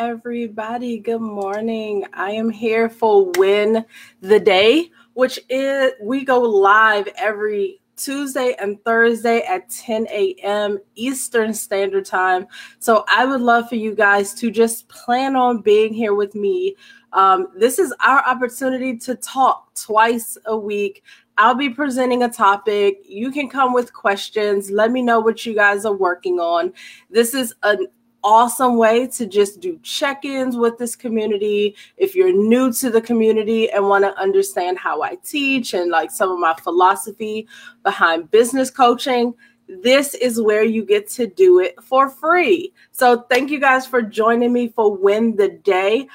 Everybody. Good morning. I am here for Win the Day, which is we go live every Tuesday and Thursday at 10 a.m. Eastern Standard Time. So I would love for you guys to just plan on being here with me. Um, this is our opportunity to talk twice a week. I'll be presenting a topic. You can come with questions. Let me know what you guys are working on. This is an awesome way to just do check ins with this community. If you're new to the community and want to understand how I teach and like some of my philosophy behind business coaching, this is where you get to do it for free. So, thank you guys for joining me for Win the Day.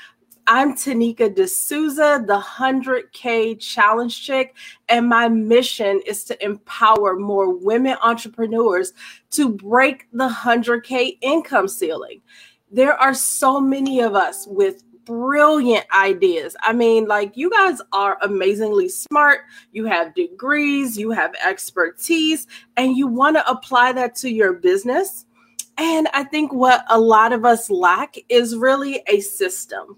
I'm Tanika D'Souza, the 100K challenge chick, and my mission is to empower more women entrepreneurs to break the 100K income ceiling. There are so many of us with brilliant ideas. I mean, like, you guys are amazingly smart. You have degrees, you have expertise, and you want to apply that to your business. And I think what a lot of us lack is really a system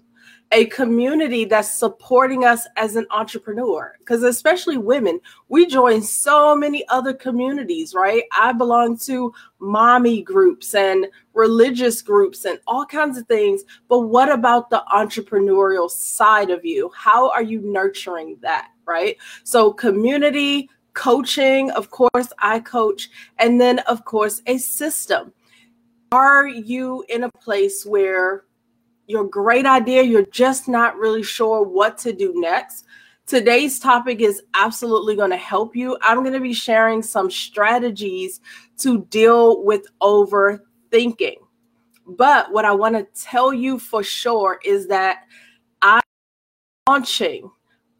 a community that's supporting us as an entrepreneur. Because especially women we join so many other communities right? I belong to mommy groups and religious groups and all kinds of things. But what about the entrepreneurial side of you? How are you nurturing that right? So community coaching of course i coach. And then of course a system. Are you in a place where your great idea, you're just not really sure what to do next. Today's topic is absolutely going to help you. I'm going to be sharing some strategies to deal with overthinking. But what I want to tell you for sure is that I'm launching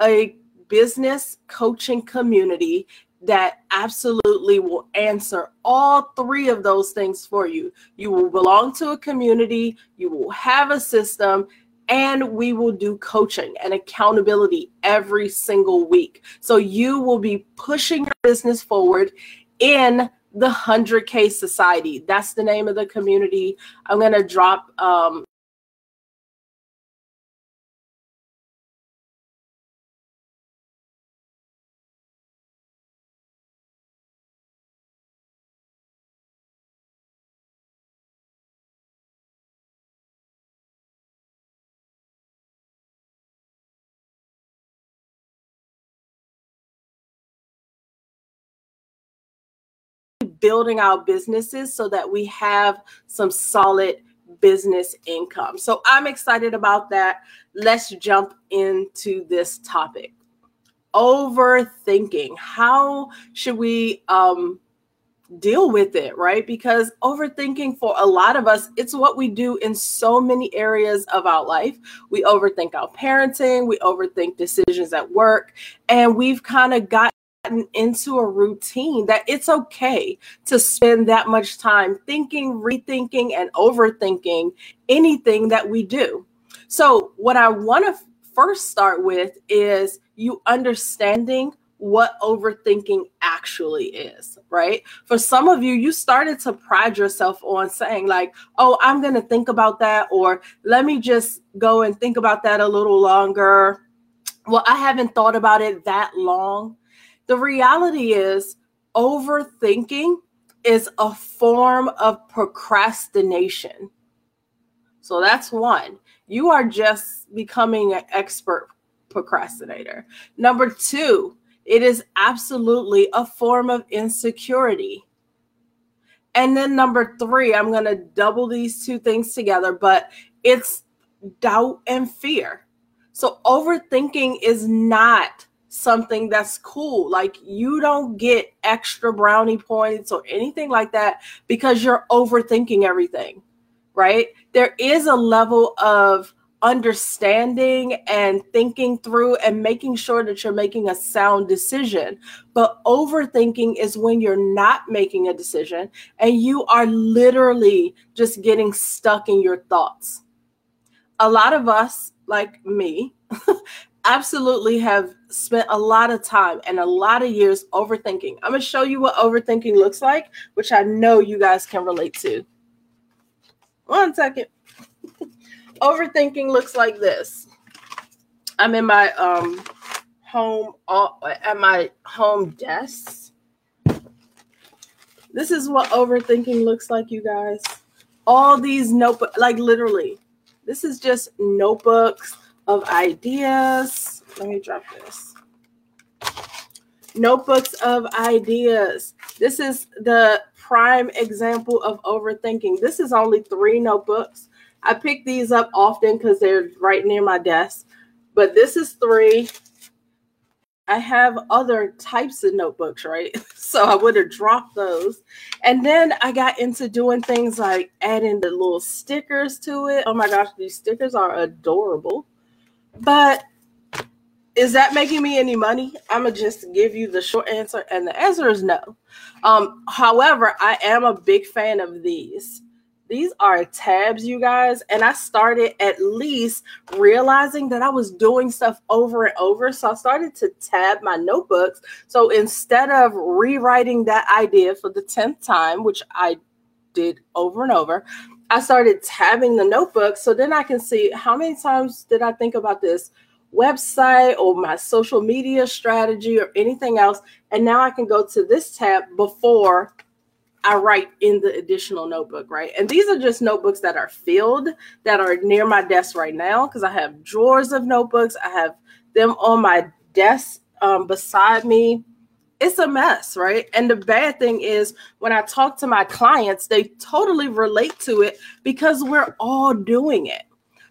a business coaching community that absolutely will answer all three of those things for you. You will belong to a community, you will have a system, and we will do coaching and accountability every single week. So you will be pushing your business forward in the 100K Society. That's the name of the community. I'm going to drop um, building our businesses so that we have some solid business income. So I'm excited about that. Let's jump into this topic. Overthinking. How should we um deal with it, right? Because overthinking for a lot of us, it's what we do in so many areas of our life. We overthink our parenting, we overthink decisions at work, and we've kind of got into a routine that it's okay to spend that much time thinking, rethinking, and overthinking anything that we do. So, what I want to first start with is you understanding what overthinking actually is, right? For some of you, you started to pride yourself on saying, like, oh, I'm going to think about that, or let me just go and think about that a little longer. Well, I haven't thought about it that long. The reality is, overthinking is a form of procrastination. So that's one. You are just becoming an expert procrastinator. Number two, it is absolutely a form of insecurity. And then number three, I'm going to double these two things together, but it's doubt and fear. So overthinking is not something that's cool. Like you don't get extra brownie points or anything like that because you're overthinking everything, right? There is a level of understanding and thinking through and making sure that you're making a sound decision. But overthinking is when you're not making a decision and you are literally just getting stuck in your thoughts. A lot of us, like me, absolutely have spent a lot of time and a lot of years overthinking. I'm going to show you what overthinking looks like, which I know you guys can relate to. One second. overthinking looks like this. I'm in my um home at my home desk. This is what overthinking looks like, you guys. All these notebook, like literally, this is just notebooks of ideas. Let me drop this. Notebooks of ideas. This is the prime example of overthinking. This is only three notebooks. I pick these up often because they're right near my desk, but this is three. I have other types of notebooks, right? So I would have dropped those. And then I got into doing things like adding the little stickers to it. Oh my gosh, these stickers are adorable. But is that making me any money? I'm gonna just give you the short answer, and the answer is no. Um, however, I am a big fan of these. These are tabs, you guys, and I started at least realizing that I was doing stuff over and over. So I started to tab my notebooks. So instead of rewriting that idea for the 10th time, which I did over and over, I started tabbing the notebook so then I can see how many times did I think about this website or my social media strategy or anything else. And now I can go to this tab before I write in the additional notebook, right? And these are just notebooks that are filled that are near my desk right now because I have drawers of notebooks. I have them on my desk um, beside me. It's a mess, right? And the bad thing is when I talk to my clients, they totally relate to it because we're all doing it.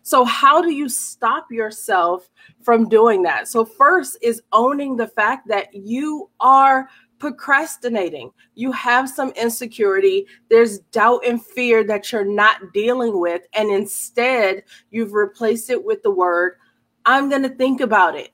So, how do you stop yourself from doing that? So, first is owning the fact that you are procrastinating. You have some insecurity. There's doubt and fear that you're not dealing with. And instead, you've replaced it with the word, I'm going to think about it.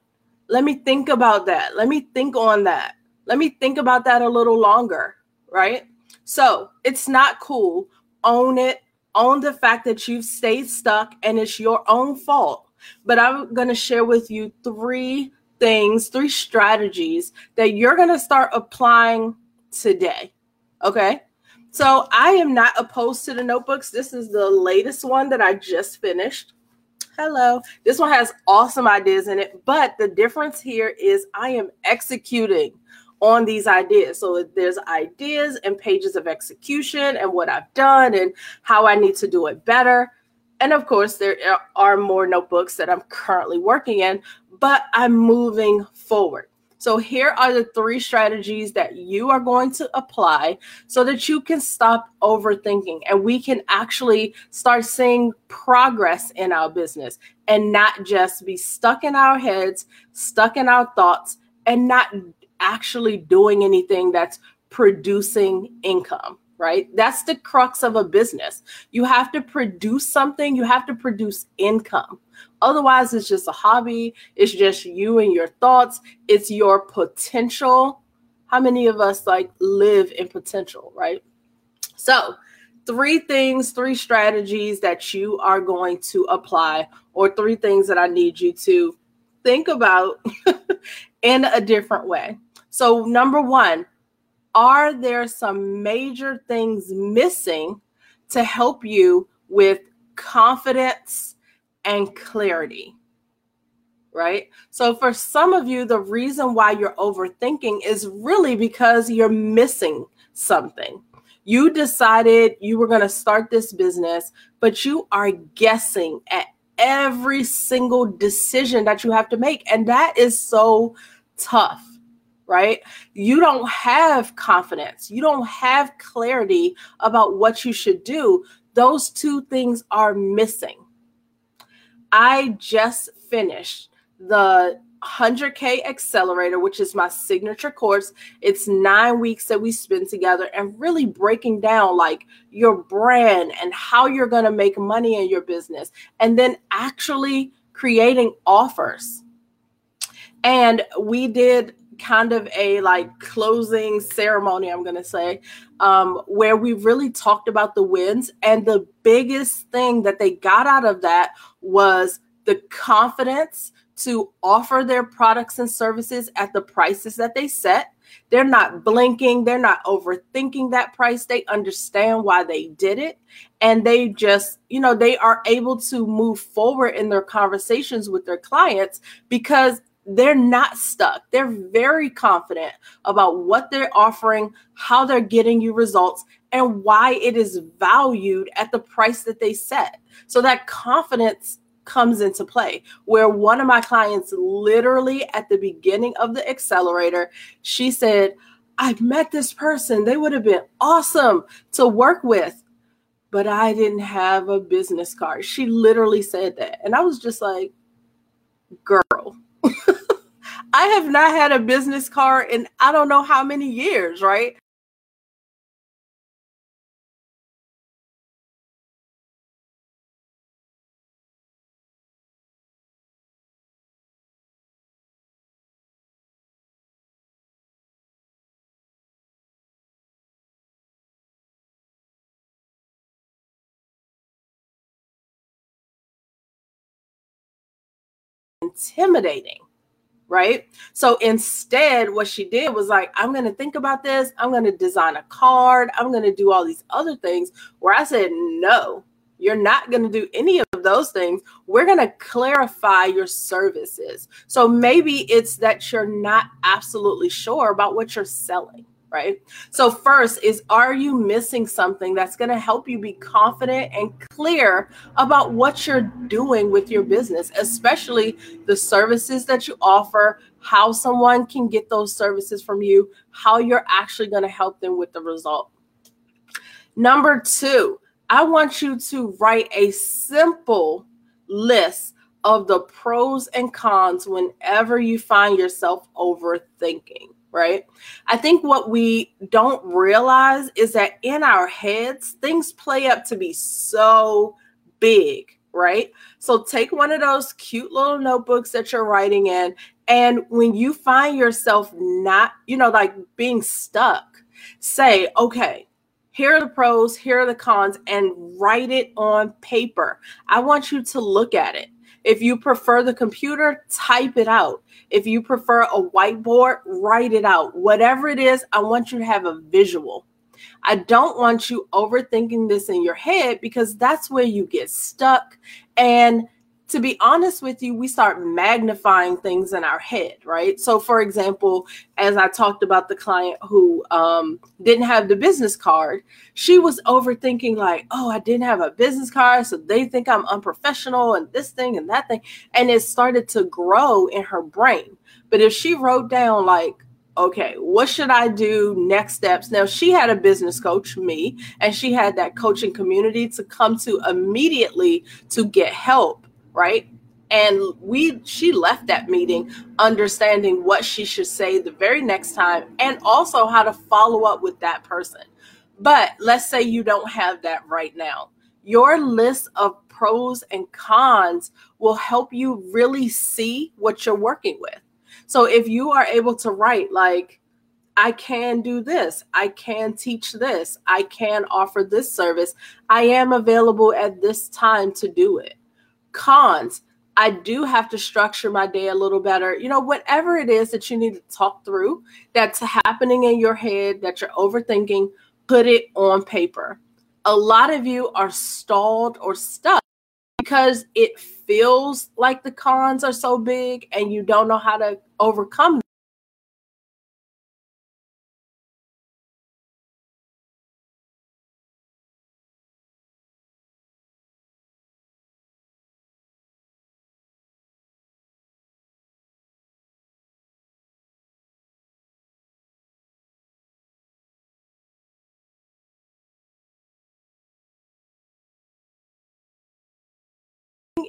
Let me think about that. Let me think on that. Let me think about that a little longer. Right. So it's not cool. Own it. Own the fact that you've stayed stuck and it's your own fault. But I'm going to share with you three things, three strategies that you're going to start applying today. Okay. So I am not opposed to the notebooks. This is the latest one that I just finished. Hello. This one has awesome ideas in it, but the difference here is I am executing on these ideas. So there's ideas and pages of execution and what I've done and how I need to do it better. And of course, there are more notebooks that I'm currently working in, but I'm moving forward. So, here are the three strategies that you are going to apply so that you can stop overthinking and we can actually start seeing progress in our business and not just be stuck in our heads, stuck in our thoughts, and not actually doing anything that's producing income right? That's the crux of a business. You have to produce something, you have to produce income. Otherwise, it's just a hobby, it's just you and your thoughts, it's your potential. How many of us like live in potential, right? So, three things, three strategies that you are going to apply, or three things that I need you to think about in a different way. So, number one, are there some major things missing to help you with confidence and clarity? Right? So, for some of you, the reason why you're overthinking is really because you're missing something. You decided you were going to start this business, but you are guessing at every single decision that you have to make. And that is so tough right? You don't have confidence. You don't have clarity about what you should do. Those two things are missing. I just finished the 100K Accelerator, which is my signature course. It's nine weeks that we spend together and really breaking down like your brand and how you're going to make money in your business, and then actually creating offers. And we did kind of a like closing ceremony, I'm going to say, um, where we really talked about the wins. And the biggest thing that they got out of that was the confidence to offer their products and services at the prices that they set. They're not blinking, they're not overthinking that price. They understand why they did it. And they just, you know, they are able to move forward in their conversations with their clients because they're not stuck. They're very confident about what they're offering, how they're getting you results, and why it is valued at the price that they set. So that confidence comes into play. Where one of my clients, literally at the beginning of the accelerator, she said, "I've met this person. They would have been awesome to work with, but I didn't have a business card. She literally said that. And I was just like, girl I have not had a business card in I don't know how many years, right? intimidating right? So instead, what she did was like, I'm going to think about this. I'm going to design a card. I'm going to do all these other things. Where I said, no, you're not going to do any of those things. We're going to clarify your services. So maybe it's that you're not absolutely sure about what you're selling right? So, first is are you missing something that's going to help you be confident and clear about what you're doing with your business, especially the services that you offer, how someone can get those services from you, how you're actually going to help them with the result. Number two, I want you to write a simple list of the pros and cons whenever you find yourself overthinking right? I think what we don't realize is that in our heads, things play up to be so big, right? So take one of those cute little notebooks that you're writing in. And when you find yourself not, you know, like being stuck, say, okay, here are the pros, here are the cons, and write it on paper. I want you to look at it. If you prefer the computer, type it out. If you prefer a whiteboard, write it out. Whatever it is, I want you to have a visual. I don't want you overthinking this in your head because that's where you get stuck. And to be honest with you, we start magnifying things in our head, right? So, for example, as I talked about the client who um, didn't have the business card, she was overthinking, like, oh, I didn't have a business card. So they think I'm unprofessional and this thing and that thing. And it started to grow in her brain. But if she wrote down, like, okay, what should I do? Next steps. Now, she had a business coach, me, and she had that coaching community to come to immediately to get help right? And we she left that meeting understanding what she should say the very next time and also how to follow up with that person. But let's say you don't have that right now. Your list of pros and cons will help you really see what you're working with. So if you are able to write like I can do this. I can teach this. I can offer this service. I am available at this time to do it. Cons, I do have to structure my day a little better. You know, whatever it is that you need to talk through that's happening in your head that you're overthinking, put it on paper. A lot of you are stalled or stuck because it feels like the cons are so big and you don't know how to overcome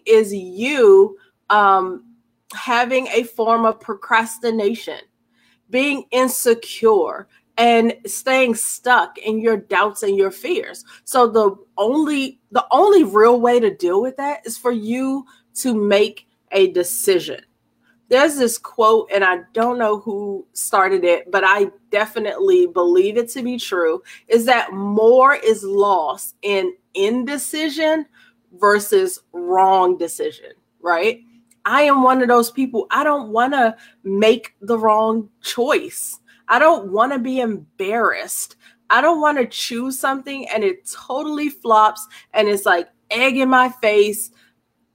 is you um, having a form of procrastination, being insecure, and staying stuck in your doubts and your fears. So the only the only real way to deal with that is for you to make a decision. There's this quote, and I don't know who started it, but I definitely believe it to be true is that more is lost in indecision versus wrong decision, right? I am one of those people. I don't want to make the wrong choice. I don't want to be embarrassed. I don't want to choose something and it totally flops and it's like egg in my face.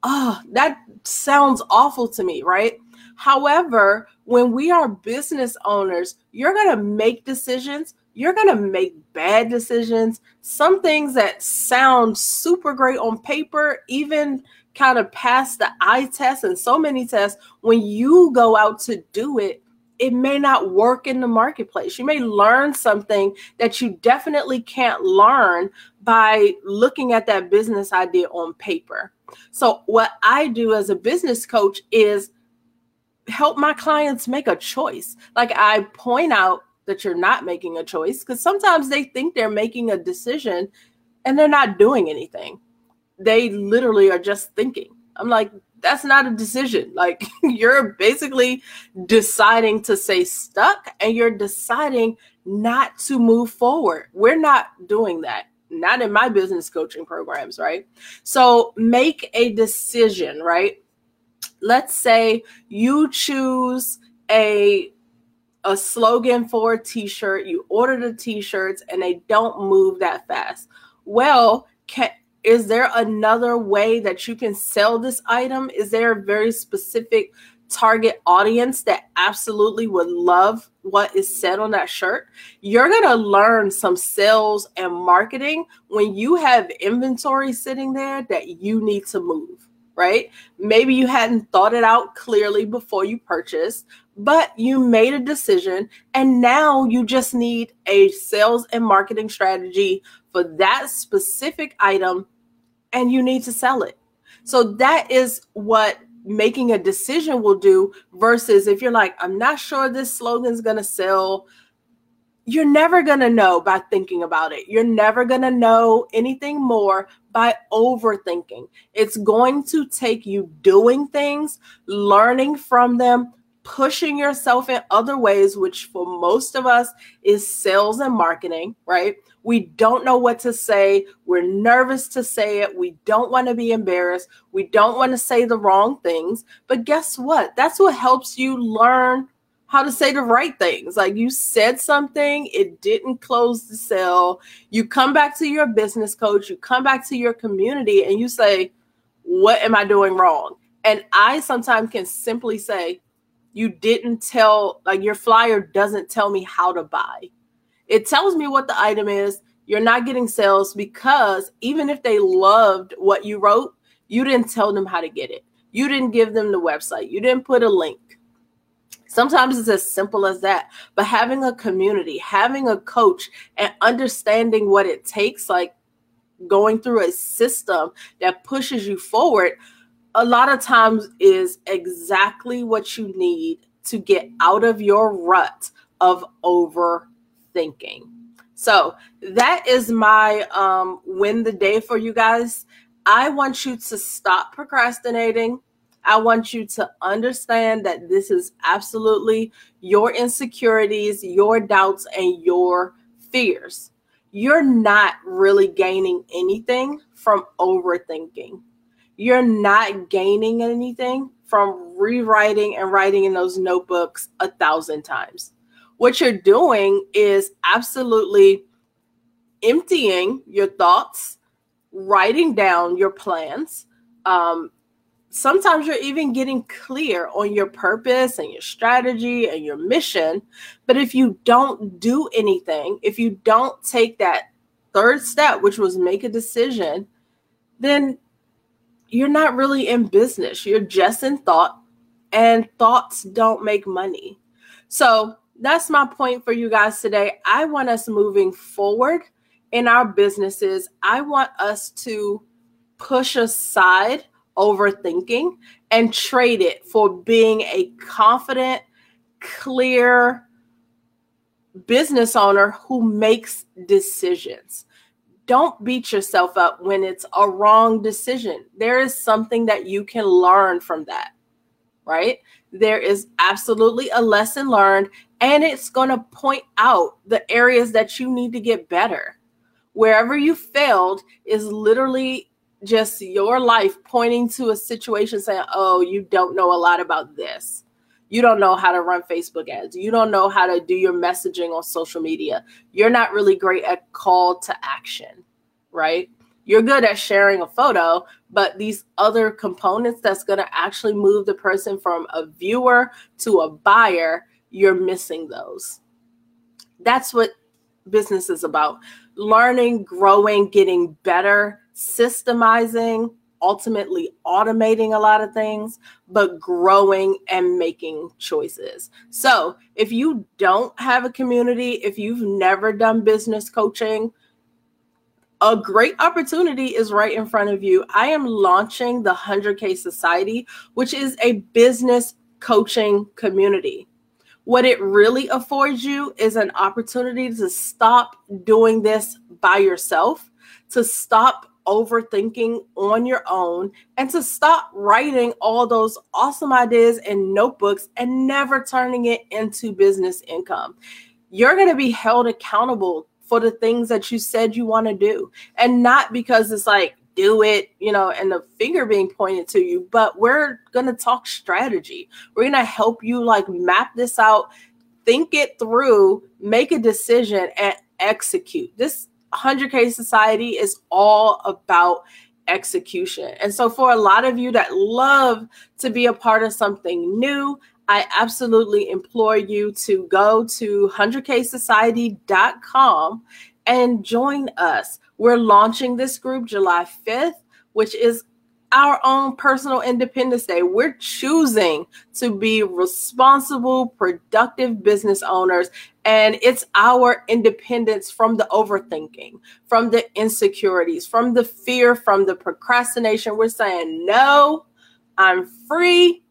Oh, that sounds awful to me, right? However, when we are business owners, you're going to make decisions. You're going to make bad decisions. Some things that sound super great on paper, even kind of pass the eye test and so many tests, when you go out to do it, it may not work in the marketplace. You may learn something that you definitely can't learn by looking at that business idea on paper. So, what I do as a business coach is help my clients make a choice. Like, I point out that you're not making a choice because sometimes they think they're making a decision and they're not doing anything. They literally are just thinking. I'm like, that's not a decision. Like you're basically deciding to stay stuck and you're deciding not to move forward. We're not doing that. Not in my business coaching programs, right? So make a decision, right? Let's say you choose a a slogan for a t-shirt, you order the t-shirts and they don't move that fast. Well, can is there another way that you can sell this item? Is there a very specific target audience that absolutely would love what is said on that shirt? You're going to learn some sales and marketing when you have inventory sitting there that you need to move, right? Maybe you hadn't thought it out clearly before you purchased, but you made a decision and now you just need a sales and marketing strategy for that specific item and you need to sell it. So that is what making a decision will do versus if you're like, I'm not sure this slogan is going to sell. You're never going to know by thinking about it. You're never going to know anything more by overthinking. It's going to take you doing things, learning from them, pushing yourself in other ways, which for most of us is sales and marketing, right? We don't know what to say. We're nervous to say it. We don't want to be embarrassed. We don't want to say the wrong things. But guess what? That's what helps you learn how to say the right things. Like you said something, it didn't close the sale. You come back to your business coach, you come back to your community, and you say, What am I doing wrong? And I sometimes can simply say, You didn't tell, like your flyer doesn't tell me how to buy. It tells me what the item is. You're not getting sales because even if they loved what you wrote, you didn't tell them how to get it. You didn't give them the website. You didn't put a link. Sometimes it's as simple as that. But having a community, having a coach, and understanding what it takes, like going through a system that pushes you forward, a lot of times is exactly what you need to get out of your rut of overthinking. So that is my um, win the day for you guys. I want you to stop procrastinating. I want you to understand that this is absolutely your insecurities, your doubts, and your fears. You're not really gaining anything from overthinking. You're not gaining anything from rewriting and writing in those notebooks a thousand times what you're doing is absolutely emptying your thoughts, writing down your plans. Um, sometimes you're even getting clear on your purpose and your strategy and your mission. But if you don't do anything, if you don't take that third step, which was make a decision, then you're not really in business. You're just in thought, and thoughts don't make money. So that's my point for you guys today. I want us moving forward in our businesses. I want us to push aside overthinking and trade it for being a confident, clear business owner who makes decisions. Don't beat yourself up when it's a wrong decision. There is something that you can learn from that, right? There is absolutely a lesson learned, and it's going to point out the areas that you need to get better. Wherever you failed is literally just your life pointing to a situation saying, Oh, you don't know a lot about this. You don't know how to run Facebook ads. You don't know how to do your messaging on social media. You're not really great at call to action, right? You're good at sharing a photo, but these other components that's going to actually move the person from a viewer to a buyer, you're missing those. That's what business is about learning, growing, getting better, systemizing, ultimately automating a lot of things, but growing and making choices. So, if you don't have a community, if you've never done business coaching, a great opportunity is right in front of you. I am launching the 100K Society, which is a business coaching community. What it really affords you is an opportunity to stop doing this by yourself, to stop overthinking on your own, and to stop writing all those awesome ideas in notebooks and never turning it into business income. You're going to be held accountable for the things that you said you want to do, and not because it's like, do it, you know, and the finger being pointed to you, but we're going to talk strategy. We're going to help you like map this out, think it through, make a decision, and execute. This 100K Society is all about execution. And so, for a lot of you that love to be a part of something new, I absolutely implore you to go to 100ksociety.com and join us. We're launching this group July 5th, which is our own personal Independence Day. We're choosing to be responsible, productive business owners. And it's our independence from the overthinking, from the insecurities, from the fear, from the procrastination. We're saying, no, I'm free.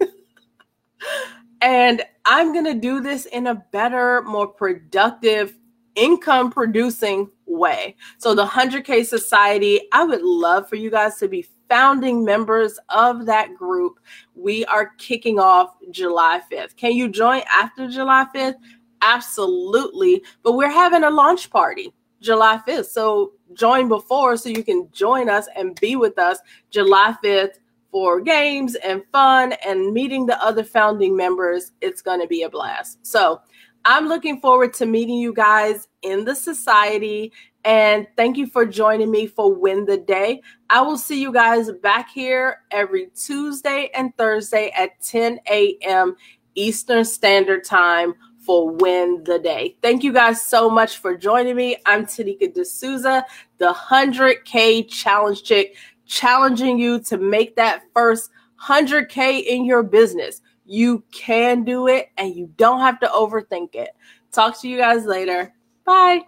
and I'm going to do this in a better, more productive, income producing way. So, the 100K Society, I would love for you guys to be founding members of that group. We are kicking off July 5th. Can you join after July 5th? Absolutely. But we're having a launch party July 5th. So join before so you can join us and be with us July 5th for games and fun and meeting the other founding members. It's going to be a blast. So I'm looking forward to meeting you guys in the society and thank you for joining me for Win the Day. I will see you guys back here every Tuesday and Thursday at 10 a.m. Eastern Standard Time for Win the Day. Thank you guys so much for joining me. I'm Tanika D'Souza, the 100K Challenge Chick, challenging you to make that first 100K in your business. You can do it and you don't have to overthink it. Talk to you guys later. Bye.